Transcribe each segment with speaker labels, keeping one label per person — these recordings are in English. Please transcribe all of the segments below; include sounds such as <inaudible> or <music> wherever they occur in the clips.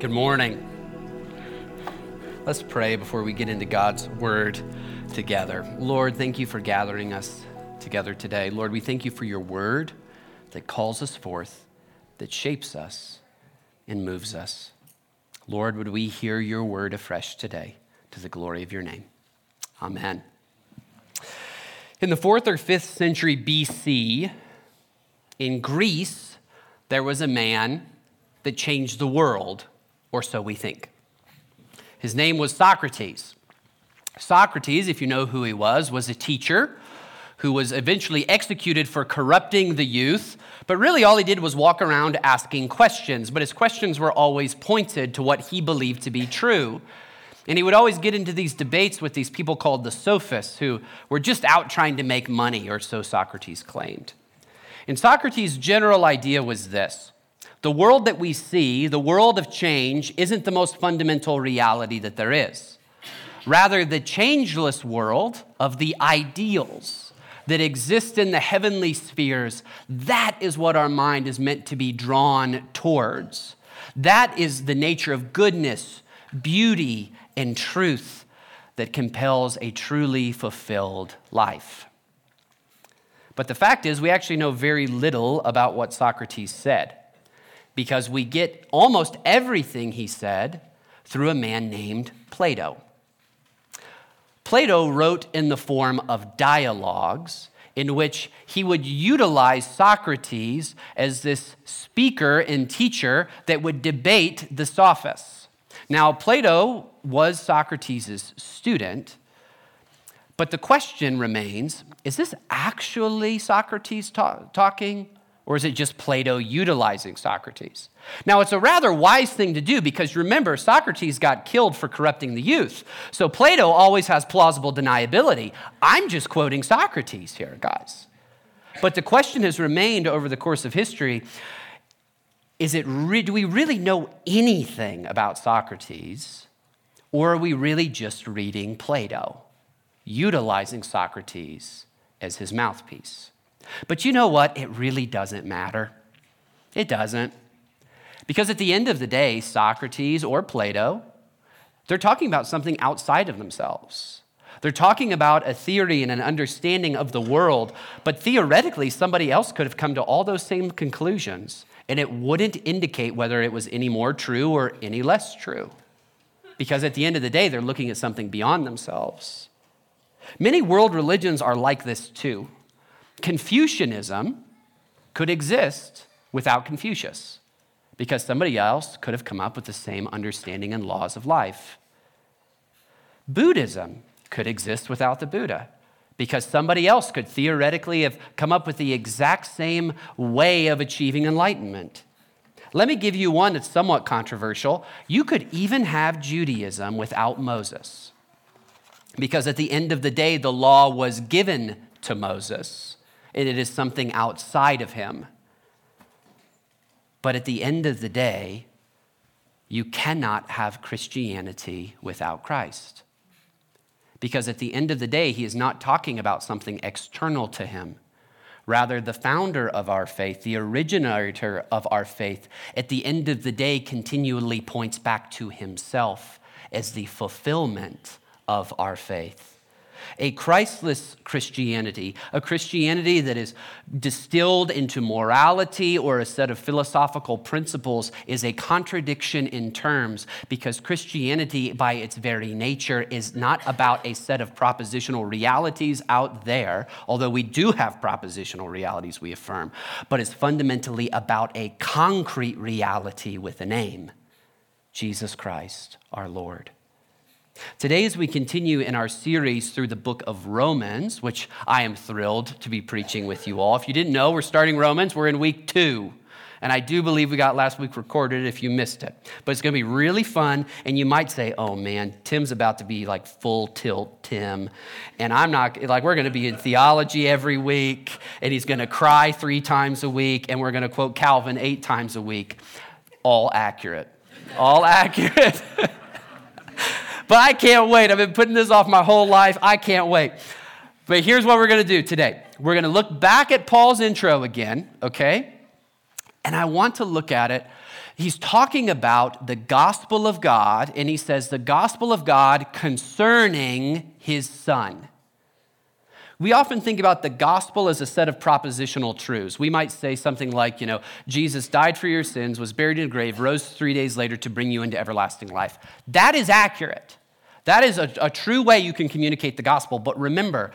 Speaker 1: Good morning. Let's pray before we get into God's word together. Lord, thank you for gathering us together today. Lord, we thank you for your word that calls us forth, that shapes us, and moves us. Lord, would we hear your word afresh today to the glory of your name? Amen. In the fourth or fifth century BC, in Greece, there was a man that changed the world, or so we think. His name was Socrates. Socrates, if you know who he was, was a teacher who was eventually executed for corrupting the youth. But really, all he did was walk around asking questions. But his questions were always pointed to what he believed to be true. And he would always get into these debates with these people called the sophists, who were just out trying to make money, or so Socrates claimed. And Socrates' general idea was this the world that we see, the world of change, isn't the most fundamental reality that there is. Rather, the changeless world of the ideals that exist in the heavenly spheres, that is what our mind is meant to be drawn towards. That is the nature of goodness, beauty, and truth that compels a truly fulfilled life. But the fact is, we actually know very little about what Socrates said because we get almost everything he said through a man named Plato. Plato wrote in the form of dialogues in which he would utilize Socrates as this speaker and teacher that would debate the sophists. Now, Plato was Socrates' student, but the question remains is this actually Socrates ta- talking? Or is it just Plato utilizing Socrates? Now, it's a rather wise thing to do because remember, Socrates got killed for corrupting the youth. So Plato always has plausible deniability. I'm just quoting Socrates here, guys. But the question has remained over the course of history is it re- do we really know anything about Socrates? Or are we really just reading Plato, utilizing Socrates as his mouthpiece? But you know what? It really doesn't matter. It doesn't. Because at the end of the day, Socrates or Plato, they're talking about something outside of themselves. They're talking about a theory and an understanding of the world, but theoretically, somebody else could have come to all those same conclusions, and it wouldn't indicate whether it was any more true or any less true. Because at the end of the day, they're looking at something beyond themselves. Many world religions are like this too. Confucianism could exist without Confucius because somebody else could have come up with the same understanding and laws of life. Buddhism could exist without the Buddha because somebody else could theoretically have come up with the exact same way of achieving enlightenment. Let me give you one that's somewhat controversial. You could even have Judaism without Moses because at the end of the day, the law was given to Moses and it is something outside of him. But at the end of the day, you cannot have Christianity without Christ. Because at the end of the day, he is not talking about something external to him. Rather, the founder of our faith, the originator of our faith, at the end of the day continually points back to himself as the fulfillment of our faith a Christless Christianity, a Christianity that is distilled into morality or a set of philosophical principles, is a contradiction in terms because Christianity, by its very nature, is not about a set of propositional realities out there, although we do have propositional realities we affirm, but is fundamentally about a concrete reality with a name Jesus Christ, our Lord. Today, as we continue in our series through the book of Romans, which I am thrilled to be preaching with you all. If you didn't know, we're starting Romans, we're in week two. And I do believe we got last week recorded if you missed it. But it's going to be really fun. And you might say, oh man, Tim's about to be like full tilt Tim. And I'm not, like, we're going to be in theology every week. And he's going to cry three times a week. And we're going to quote Calvin eight times a week. All accurate. All <laughs> accurate. But I can't wait. I've been putting this off my whole life. I can't wait. But here's what we're going to do today we're going to look back at Paul's intro again, okay? And I want to look at it he's talking about the gospel of God, and he says the gospel of God concerning his son. We often think about the gospel as a set of propositional truths. We might say something like, you know, Jesus died for your sins, was buried in a grave, rose three days later to bring you into everlasting life. That is accurate. That is a, a true way you can communicate the gospel. But remember,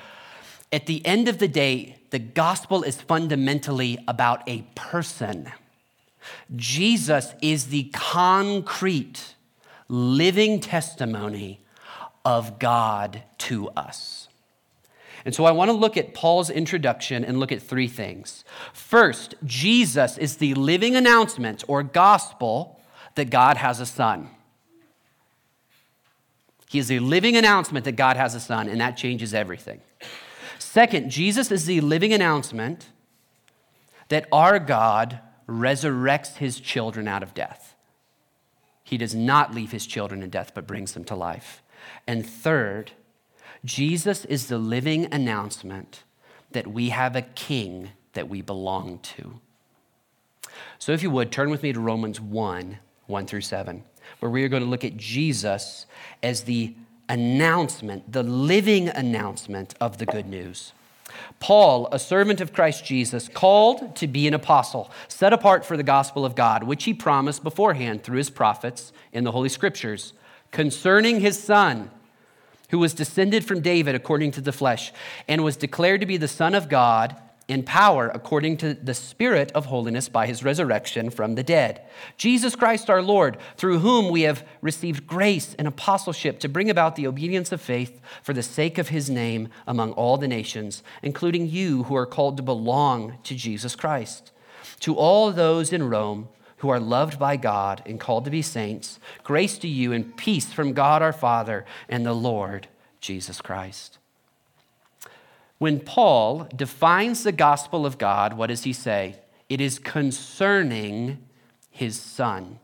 Speaker 1: at the end of the day, the gospel is fundamentally about a person. Jesus is the concrete, living testimony of God to us. And so I want to look at Paul's introduction and look at three things. First, Jesus is the living announcement or gospel that God has a son. He is a living announcement that God has a son, and that changes everything. Second, Jesus is the living announcement that our God resurrects his children out of death. He does not leave his children in death, but brings them to life. And third, Jesus is the living announcement that we have a king that we belong to. So, if you would, turn with me to Romans 1 1 through 7, where we are going to look at Jesus as the announcement, the living announcement of the good news. Paul, a servant of Christ Jesus, called to be an apostle, set apart for the gospel of God, which he promised beforehand through his prophets in the Holy Scriptures, concerning his son who was descended from David according to the flesh, and was declared to be the Son of God in power according to the Spirit of holiness by his resurrection from the dead. Jesus Christ our Lord, through whom we have received grace and apostleship to bring about the obedience of faith for the sake of his name among all the nations, including you who are called to belong to Jesus Christ. To all those in Rome, who are loved by God and called to be saints, grace to you and peace from God our Father and the Lord Jesus Christ. When Paul defines the gospel of God, what does he say? It is concerning his son.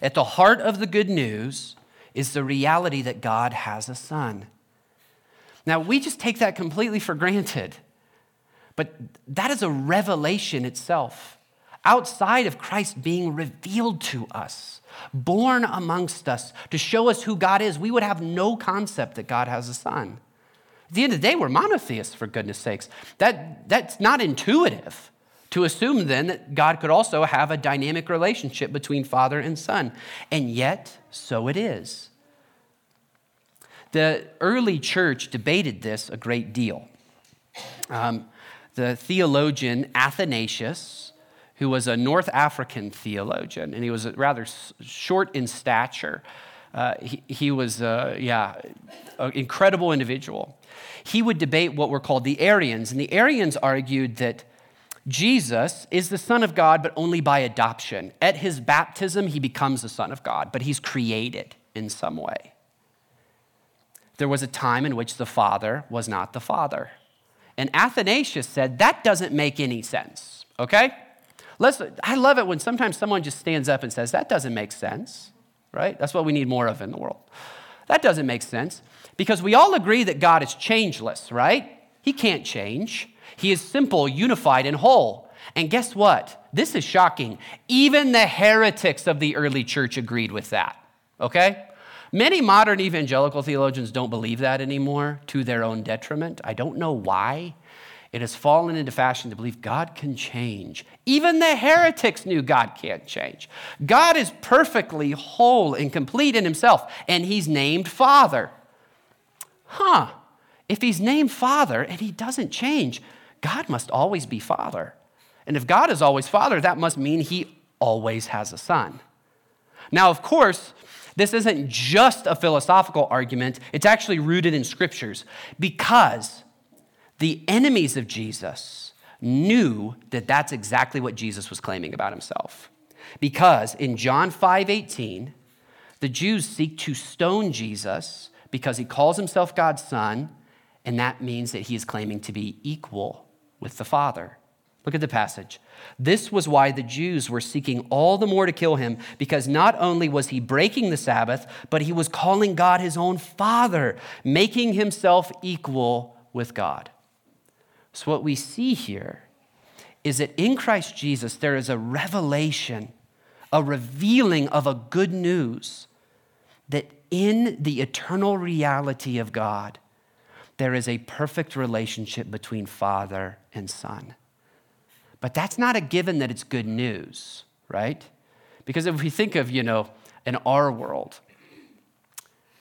Speaker 1: At the heart of the good news is the reality that God has a son. Now, we just take that completely for granted, but that is a revelation itself outside of Christ being revealed to us, born amongst us to show us who God is, we would have no concept that God has a son. At the end of the day, we're monotheists, for goodness sakes. That, that's not intuitive to assume then that God could also have a dynamic relationship between father and son. And yet, so it is. The early church debated this a great deal. Um, the theologian Athanasius, who was a North African theologian, and he was rather short in stature. Uh, he, he, was, uh, yeah, an incredible individual. He would debate what were called the Arians, and the Arians argued that Jesus is the Son of God, but only by adoption. At his baptism, he becomes the Son of God, but he's created in some way. There was a time in which the Father was not the Father. And Athanasius said, that doesn't make any sense, okay? Let's, I love it when sometimes someone just stands up and says, That doesn't make sense, right? That's what we need more of in the world. That doesn't make sense because we all agree that God is changeless, right? He can't change. He is simple, unified, and whole. And guess what? This is shocking. Even the heretics of the early church agreed with that, okay? Many modern evangelical theologians don't believe that anymore to their own detriment. I don't know why. It has fallen into fashion to believe God can change. Even the heretics knew God can't change. God is perfectly whole and complete in himself, and he's named Father. Huh. If he's named Father and he doesn't change, God must always be Father. And if God is always Father, that must mean he always has a son. Now, of course, this isn't just a philosophical argument, it's actually rooted in scriptures because the enemies of Jesus knew that that's exactly what Jesus was claiming about himself. Because in John 5 18, the Jews seek to stone Jesus because he calls himself God's son, and that means that he is claiming to be equal with the Father. Look at the passage. This was why the Jews were seeking all the more to kill him, because not only was he breaking the Sabbath, but he was calling God his own Father, making himself equal with God. So, what we see here is that in Christ Jesus, there is a revelation a revealing of a good news that in the eternal reality of God, there is a perfect relationship between Father and Son. But that's not a given that it's good news, right? Because if we think of, you know, in our world,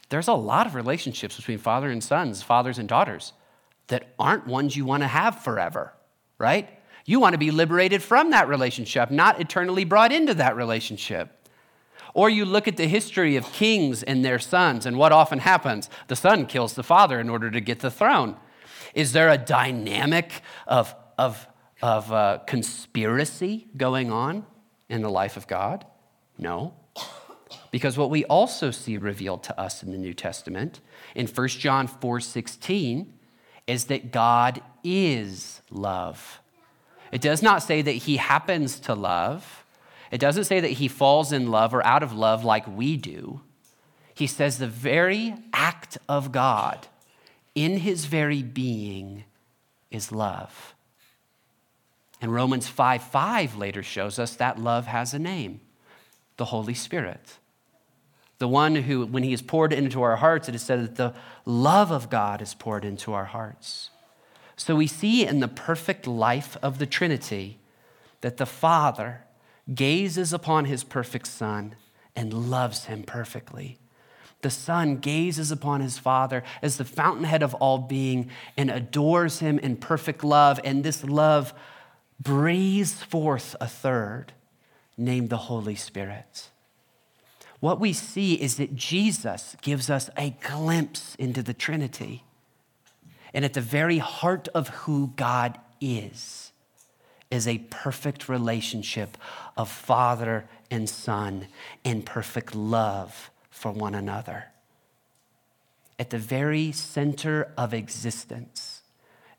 Speaker 1: there's a lot of relationships between father and sons, fathers and daughters, that aren't ones you want to have forever, right? You want to be liberated from that relationship, not eternally brought into that relationship. Or you look at the history of kings and their sons, and what often happens the son kills the father in order to get the throne. Is there a dynamic of, of, of uh, conspiracy going on in the life of God? No. Because what we also see revealed to us in the New Testament in 1 John 4 16 is that God is love. It does not say that he happens to love. It doesn't say that he falls in love or out of love like we do. He says the very act of God in his very being is love. And Romans 5 5 later shows us that love has a name the Holy Spirit. The one who, when he is poured into our hearts, it is said that the love of God is poured into our hearts. So we see in the perfect life of the Trinity that the Father gazes upon his perfect Son and loves him perfectly. The Son gazes upon his Father as the fountainhead of all being and adores him in perfect love. And this love breathes forth a third, named the Holy Spirit. What we see is that Jesus gives us a glimpse into the Trinity. And at the very heart of who God is, is a perfect relationship of Father and Son and perfect love for one another. At the very center of existence,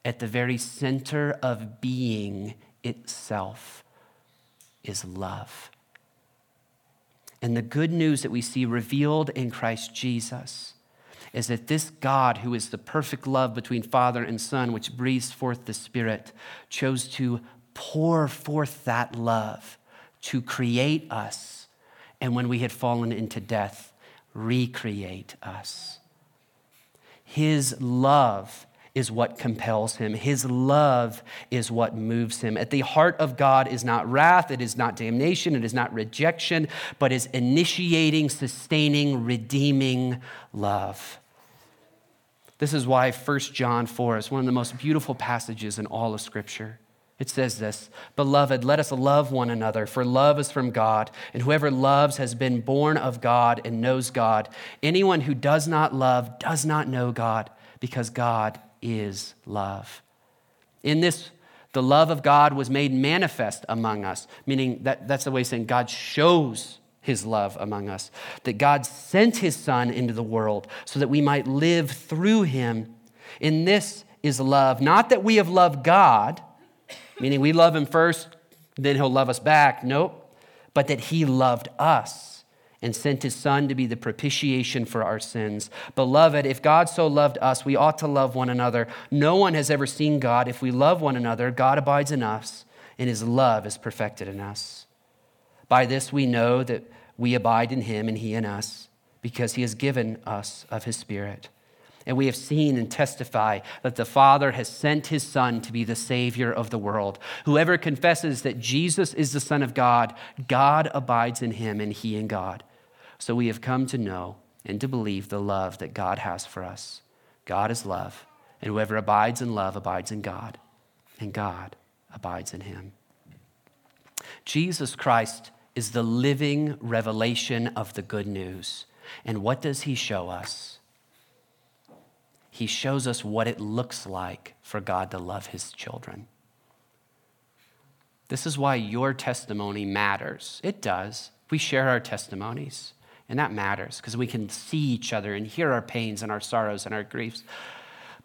Speaker 1: at the very center of being itself, is love. And the good news that we see revealed in Christ Jesus is that this God, who is the perfect love between Father and Son, which breathes forth the Spirit, chose to pour forth that love to create us. And when we had fallen into death, recreate us. His love is what compels him. His love is what moves him. At the heart of God is not wrath, it is not damnation, it is not rejection, but is initiating, sustaining, redeeming love. This is why 1 John 4 is one of the most beautiful passages in all of Scripture. It says this Beloved, let us love one another, for love is from God, and whoever loves has been born of God and knows God. Anyone who does not love does not know God, because God is love. In this, the love of God was made manifest among us, meaning that, that's the way saying God shows his love among us. That God sent his Son into the world so that we might live through him. In this is love. Not that we have loved God, meaning we love him first, then he'll love us back. Nope. But that he loved us and sent his Son to be the propitiation for our sins. Beloved, if God so loved us, we ought to love one another. No one has ever seen God. If we love one another, God abides in us, and his love is perfected in us. By this we know that we abide in him and he in us, because he has given us of his Spirit. And we have seen and testify that the Father has sent his Son to be the Savior of the world. Whoever confesses that Jesus is the Son of God, God abides in him and he in God. So we have come to know and to believe the love that God has for us. God is love, and whoever abides in love abides in God, and God abides in him. Jesus Christ is the living revelation of the good news. And what does he show us? He shows us what it looks like for God to love his children. This is why your testimony matters. It does. We share our testimonies, and that matters because we can see each other and hear our pains and our sorrows and our griefs.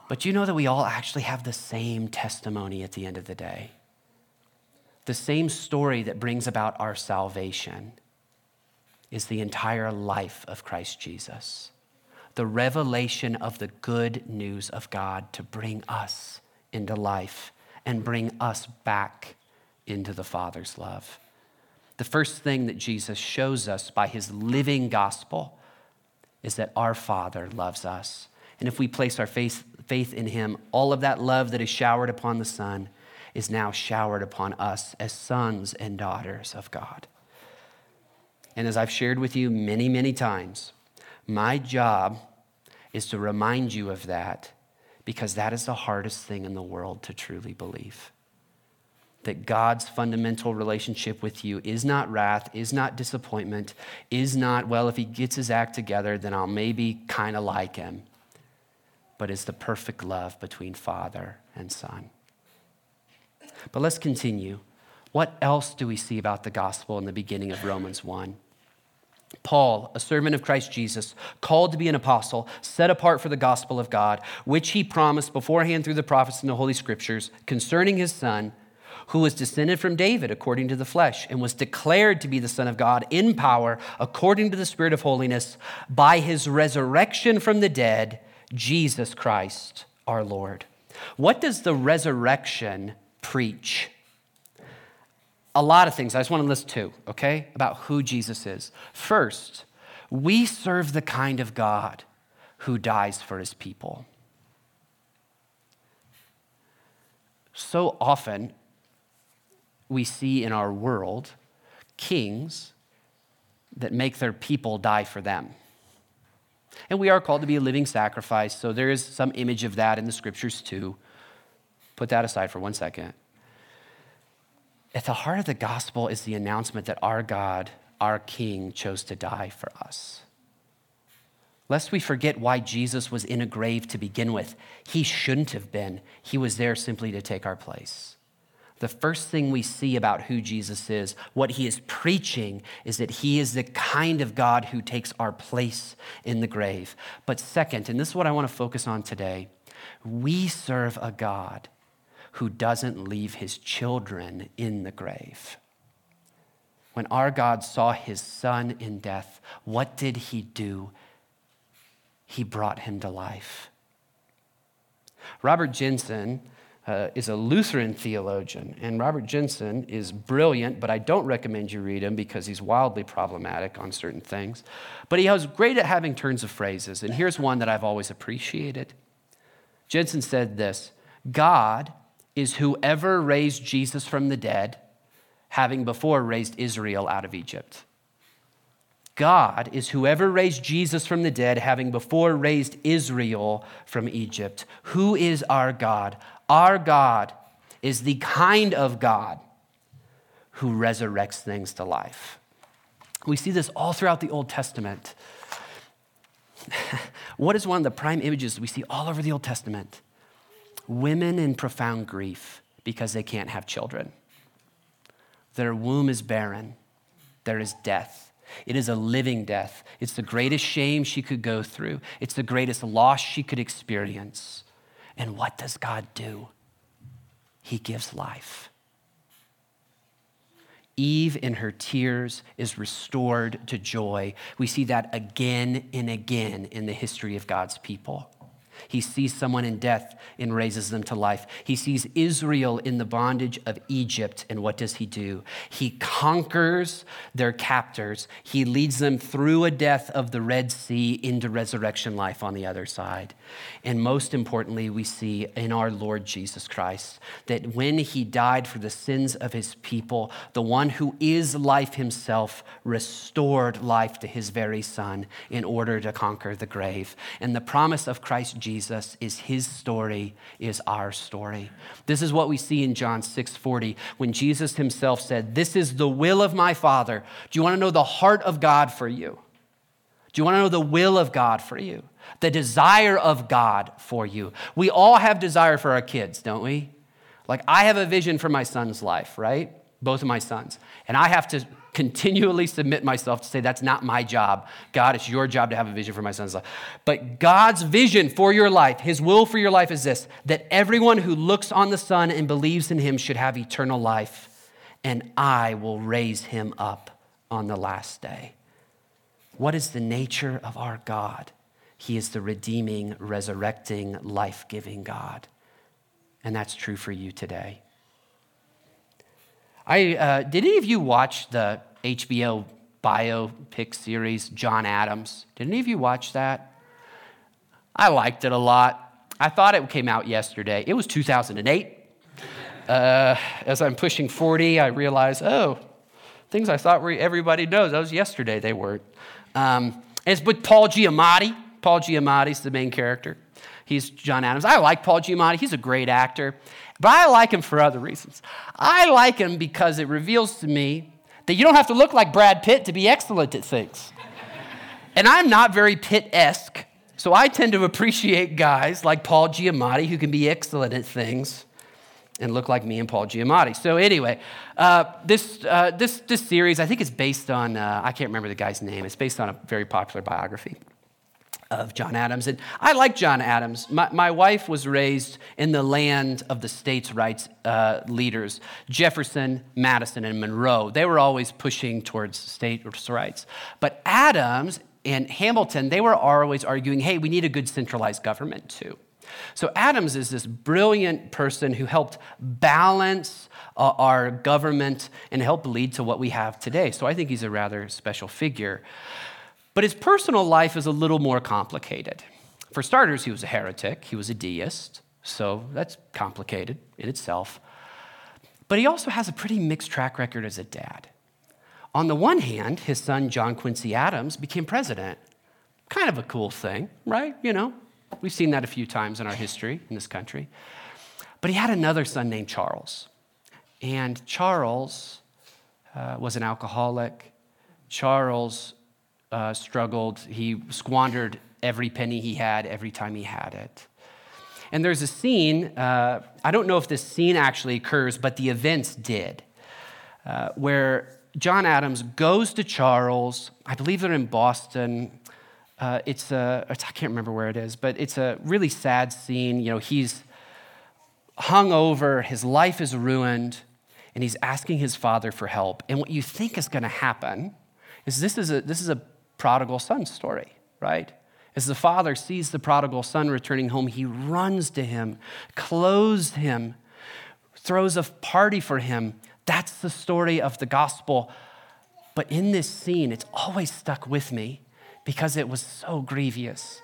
Speaker 1: But you know that we all actually have the same testimony at the end of the day the same story that brings about our salvation is the entire life of Christ Jesus. The revelation of the good news of God to bring us into life and bring us back into the Father's love. The first thing that Jesus shows us by his living gospel is that our Father loves us. And if we place our faith, faith in him, all of that love that is showered upon the Son is now showered upon us as sons and daughters of God. And as I've shared with you many, many times, my job is to remind you of that because that is the hardest thing in the world to truly believe. That God's fundamental relationship with you is not wrath, is not disappointment, is not, well, if he gets his act together, then I'll maybe kind of like him, but is the perfect love between Father and Son. But let's continue. What else do we see about the gospel in the beginning of Romans 1? Paul, a servant of Christ Jesus, called to be an apostle, set apart for the gospel of God, which he promised beforehand through the prophets and the Holy Scriptures concerning his son, who was descended from David according to the flesh, and was declared to be the Son of God in power according to the Spirit of holiness by his resurrection from the dead, Jesus Christ our Lord. What does the resurrection preach? a lot of things. I just want to list two, okay, about who Jesus is. First, we serve the kind of God who dies for his people. So often, we see in our world kings that make their people die for them. And we are called to be a living sacrifice, so there is some image of that in the scriptures too. Put that aside for one second. At the heart of the gospel is the announcement that our God, our King, chose to die for us. Lest we forget why Jesus was in a grave to begin with. He shouldn't have been, he was there simply to take our place. The first thing we see about who Jesus is, what he is preaching, is that he is the kind of God who takes our place in the grave. But second, and this is what I want to focus on today, we serve a God who doesn't leave his children in the grave. When our God saw his son in death, what did he do? He brought him to life. Robert Jenson uh, is a Lutheran theologian, and Robert Jenson is brilliant, but I don't recommend you read him because he's wildly problematic on certain things. But he was great at having turns of phrases, and here's one that I've always appreciated. Jenson said this God is whoever raised Jesus from the dead, having before raised Israel out of Egypt. God is whoever raised Jesus from the dead, having before raised Israel from Egypt. Who is our God? Our God is the kind of God who resurrects things to life. We see this all throughout the Old Testament. <laughs> what is one of the prime images we see all over the Old Testament? women in profound grief because they can't have children. Their womb is barren, there is death. It is a living death. It's the greatest shame she could go through, it's the greatest loss she could experience. And what does God do? He gives life. Eve, in her tears, is restored to joy. We see that again and again in the history of God's people. He sees someone in death and raises them to life. He sees Israel in the bondage of Egypt, and what does he do? He conquers their captors. He leads them through a death of the Red Sea into resurrection life on the other side. And most importantly, we see in our Lord Jesus Christ that when he died for the sins of his people, the one who is life himself restored life to his very son in order to conquer the grave. And the promise of Christ Jesus Jesus is his story, is our story. This is what we see in John 6 40, when Jesus himself said, This is the will of my Father. Do you want to know the heart of God for you? Do you want to know the will of God for you? The desire of God for you. We all have desire for our kids, don't we? Like, I have a vision for my son's life, right? Both of my sons. And I have to continually submit myself to say, that's not my job. God, it's your job to have a vision for my son's life. But God's vision for your life, his will for your life is this that everyone who looks on the Son and believes in him should have eternal life, and I will raise him up on the last day. What is the nature of our God? He is the redeeming, resurrecting, life giving God. And that's true for you today. I, uh, did any of you watch the HBO biopic series, John Adams. Did any of you watch that? I liked it a lot. I thought it came out yesterday. It was 2008. Uh, as I'm pushing 40, I realize, oh, things I thought were everybody knows. That was yesterday. They weren't. Um, it's with Paul Giamatti. Paul Giamatti's the main character. He's John Adams. I like Paul Giamatti. He's a great actor, but I like him for other reasons. I like him because it reveals to me that you don't have to look like Brad Pitt to be excellent at things. and I'm not very Pitt esque, so I tend to appreciate guys like Paul Giamatti who can be excellent at things and look like me and Paul Giamatti. So anyway, uh, this, uh, this, this series, I think it's based on, uh, I can't remember the guy's name. It's based on a very popular biography of John Adams. And I like John Adams. My, my wife was raised in the land of the states' rights uh, leaders Jefferson, Madison, and Monroe. They were always pushing towards states' rights. But Adams and Hamilton, they were always arguing hey, we need a good centralized government too. So Adams is this brilliant person who helped balance uh, our government and help lead to what we have today. So I think he's a rather special figure. But his personal life is a little more complicated. For starters, he was a heretic, he was a deist, so that's complicated in itself. But he also has a pretty mixed track record as a dad. On the one hand, his son, John Quincy Adams, became president. Kind of a cool thing, right? You know, we've seen that a few times in our history in this country. But he had another son named Charles. And Charles uh, was an alcoholic. Charles uh, struggled. He squandered every penny he had every time he had it. And there's a scene, uh, I don't know if this scene actually occurs, but the events did, uh, where John Adams goes to Charles. I believe they're in Boston. Uh, it's a, I can't remember where it is, but it's a really sad scene. You know, he's hung over, his life is ruined, and he's asking his father for help. And what you think is going to happen is this is a, this is a prodigal son story, right? As the father sees the prodigal son returning home, he runs to him, clothes him, throws a party for him. That's the story of the gospel. But in this scene, it's always stuck with me because it was so grievous.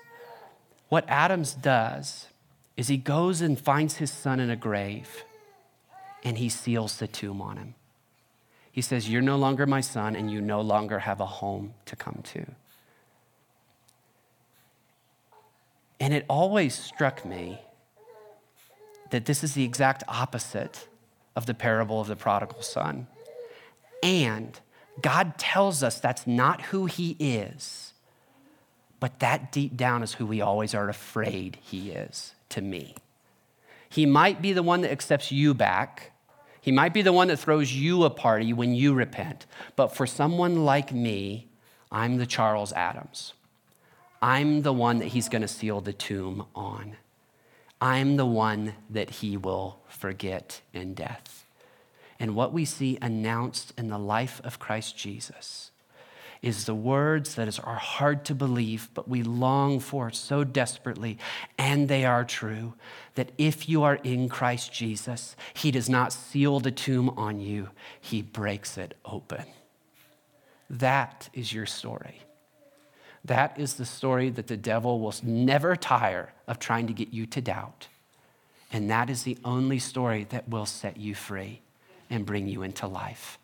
Speaker 1: What Adams does is he goes and finds his son in a grave and he seals the tomb on him. He says, You're no longer my son, and you no longer have a home to come to. And it always struck me that this is the exact opposite of the parable of the prodigal son. And God tells us that's not who he is, but that deep down is who we always are afraid he is to me. He might be the one that accepts you back he might be the one that throws you a party when you repent. But for someone like me, I'm the Charles Adams. I'm the one that he's going to seal the tomb on. I'm the one that he will forget in death. And what we see announced in the life of Christ Jesus is the words that are hard to believe, but we long for so desperately, and they are true that if you are in Christ Jesus, He does not seal the tomb on you, He breaks it open. That is your story. That is the story that the devil will never tire of trying to get you to doubt. And that is the only story that will set you free and bring you into life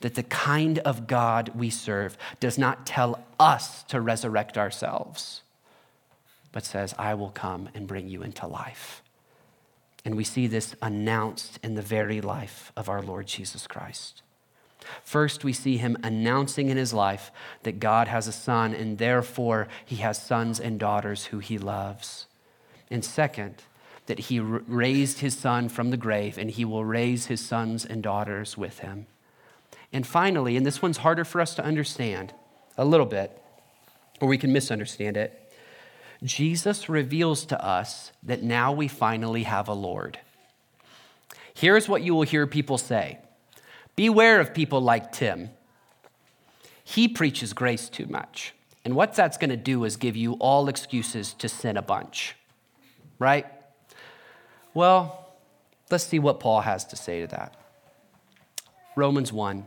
Speaker 1: that the kind of God we serve does not tell us to resurrect ourselves, but says, I will come and bring you into life. And we see this announced in the very life of our Lord Jesus Christ. First, we see him announcing in his life that God has a son, and therefore he has sons and daughters who he loves. And second, that he raised his son from the grave, and he will raise his sons and daughters with him. And finally, and this one's harder for us to understand a little bit, or we can misunderstand it. Jesus reveals to us that now we finally have a Lord. Here's what you will hear people say Beware of people like Tim. He preaches grace too much. And what that's going to do is give you all excuses to sin a bunch, right? Well, let's see what Paul has to say to that. Romans 1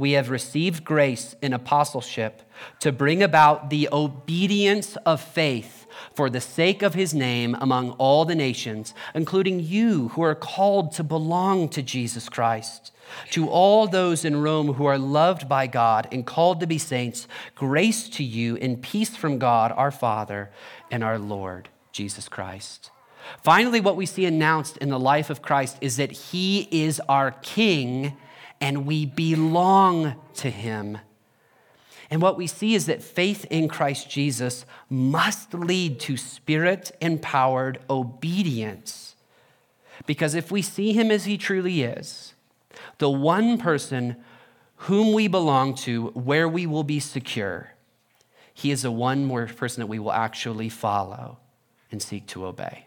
Speaker 1: we have received grace in apostleship to bring about the obedience of faith for the sake of his name among all the nations, including you who are called to belong to Jesus Christ. To all those in Rome who are loved by God and called to be saints, grace to you and peace from God our Father and our Lord Jesus Christ. Finally, what we see announced in the life of Christ is that he is our King and we belong to him. And what we see is that faith in Christ Jesus must lead to spirit empowered obedience. Because if we see him as he truly is, the one person whom we belong to, where we will be secure, he is the one more person that we will actually follow and seek to obey.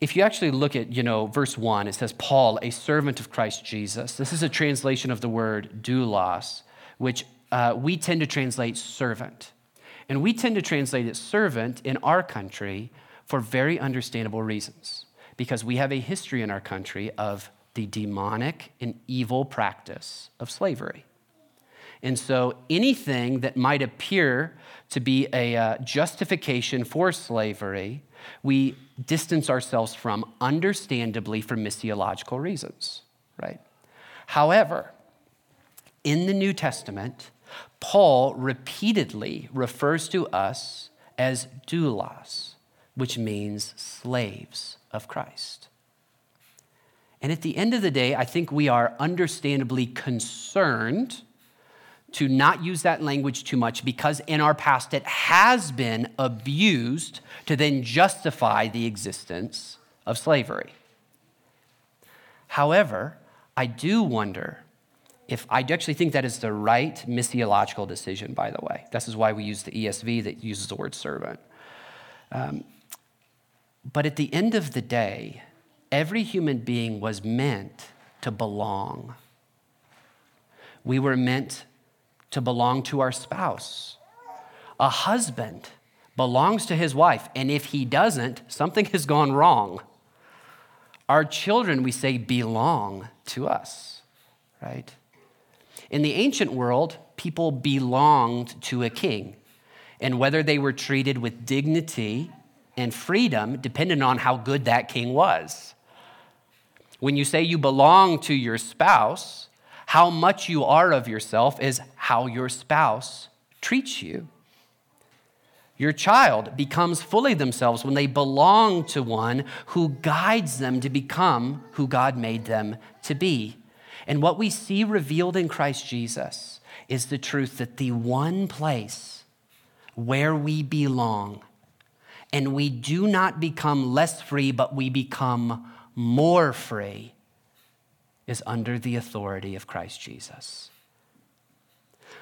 Speaker 1: If you actually look at, you know, verse 1, it says, Paul, a servant of Christ Jesus. This is a translation of the word doulos, which uh, we tend to translate servant. And we tend to translate it servant in our country for very understandable reasons, because we have a history in our country of the demonic and evil practice of slavery. And so anything that might appear to be a uh, justification for slavery we distance ourselves from, understandably, for missiological reasons, right? However, in the New Testament, Paul repeatedly refers to us as doulos, which means slaves of Christ. And at the end of the day, I think we are understandably concerned to not use that language too much because in our past it has been abused to then justify the existence of slavery. However, I do wonder if I actually think that is the right missiological decision, by the way. This is why we use the ESV that uses the word servant. Um, but at the end of the day, every human being was meant to belong. We were meant to belong to our spouse. A husband belongs to his wife, and if he doesn't, something has gone wrong. Our children, we say, belong to us, right? In the ancient world, people belonged to a king, and whether they were treated with dignity and freedom depended on how good that king was. When you say you belong to your spouse, how much you are of yourself is how your spouse treats you. Your child becomes fully themselves when they belong to one who guides them to become who God made them to be. And what we see revealed in Christ Jesus is the truth that the one place where we belong, and we do not become less free, but we become more free is under the authority of Christ Jesus.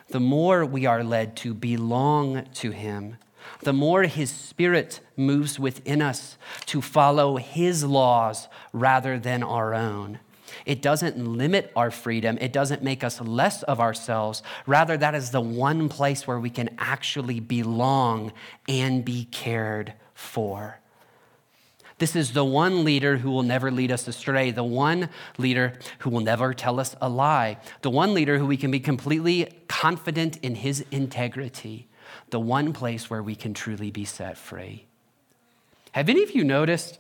Speaker 1: The more we are led to belong to Him, the more His Spirit moves within us to follow His laws rather than our own. It doesn't limit our freedom. It doesn't make us less of ourselves. Rather, that is the one place where we can actually belong and be cared for. This is the one leader who will never lead us astray, the one leader who will never tell us a lie, the one leader who we can be completely confident in his integrity, the one place where we can truly be set free. Have any of you noticed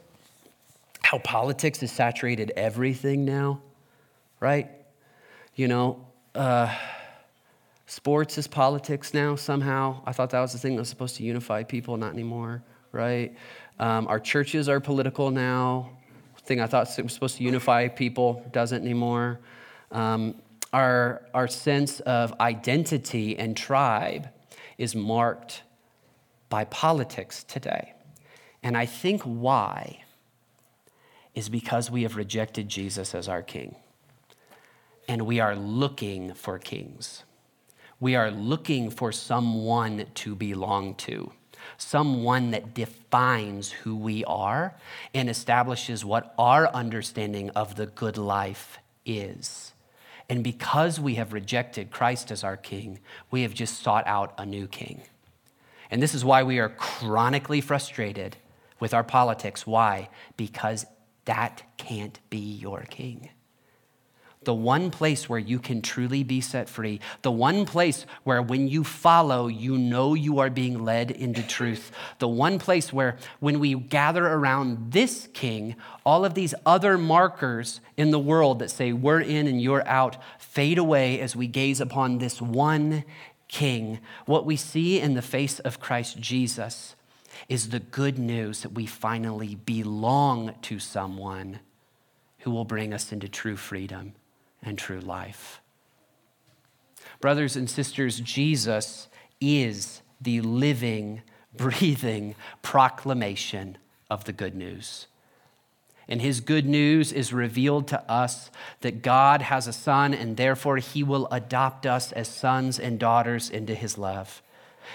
Speaker 1: how politics has saturated everything now? Right? You know, uh, sports is politics now somehow. I thought that was the thing that was supposed to unify people, not anymore, right? Um, our churches are political now. Thing I thought was supposed to unify people doesn't anymore. Um, our, our sense of identity and tribe is marked by politics today. And I think why is because we have rejected Jesus as our king. And we are looking for kings. We are looking for someone to belong to. someone that defines who we are and establishes what our understanding of the good life is. And because we have rejected Christ as our king, we have just sought out a new king. And this is why we are chronically frustrated with our politics. Why? Because that can't be your king the one place where you can truly be set free, the one place where when you follow, you know you are being led into truth, the one place where when we gather around this king, all of these other markers in the world that say we're in and you're out fade away as we gaze upon this one king. What we see in the face of Christ Jesus is the good news that we finally belong to someone who will bring us into true freedom and true life. Brothers and sisters, Jesus is the living, <laughs> breathing proclamation of the good news. And his good news is revealed to us that God has a son, and therefore he will adopt us as sons and daughters into his love.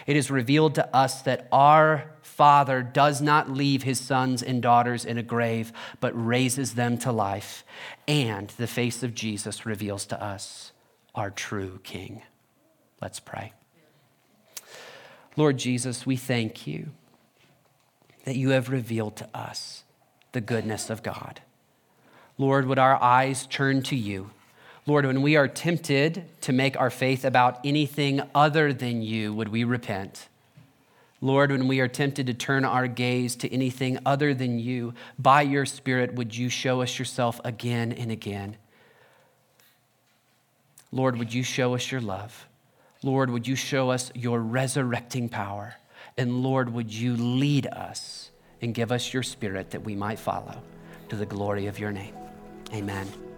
Speaker 1: It is revealed to us that our Father does not leave his sons and daughters in a grave, but raises them to life. And the face of Jesus reveals to us our true King. Let's pray. Lord Jesus, we thank you that you have revealed to us the goodness of God. Lord, would our eyes turn to you? Lord, when we are tempted to make our faith about anything other than you, would we repent? Lord, when we are tempted to turn our gaze to anything other than you, by your Spirit, would you show us yourself again and again? Lord, would you show us your love? Lord, would you show us your resurrecting power? And Lord, would you lead us and give us your Spirit that we might follow to the glory of your name? Amen.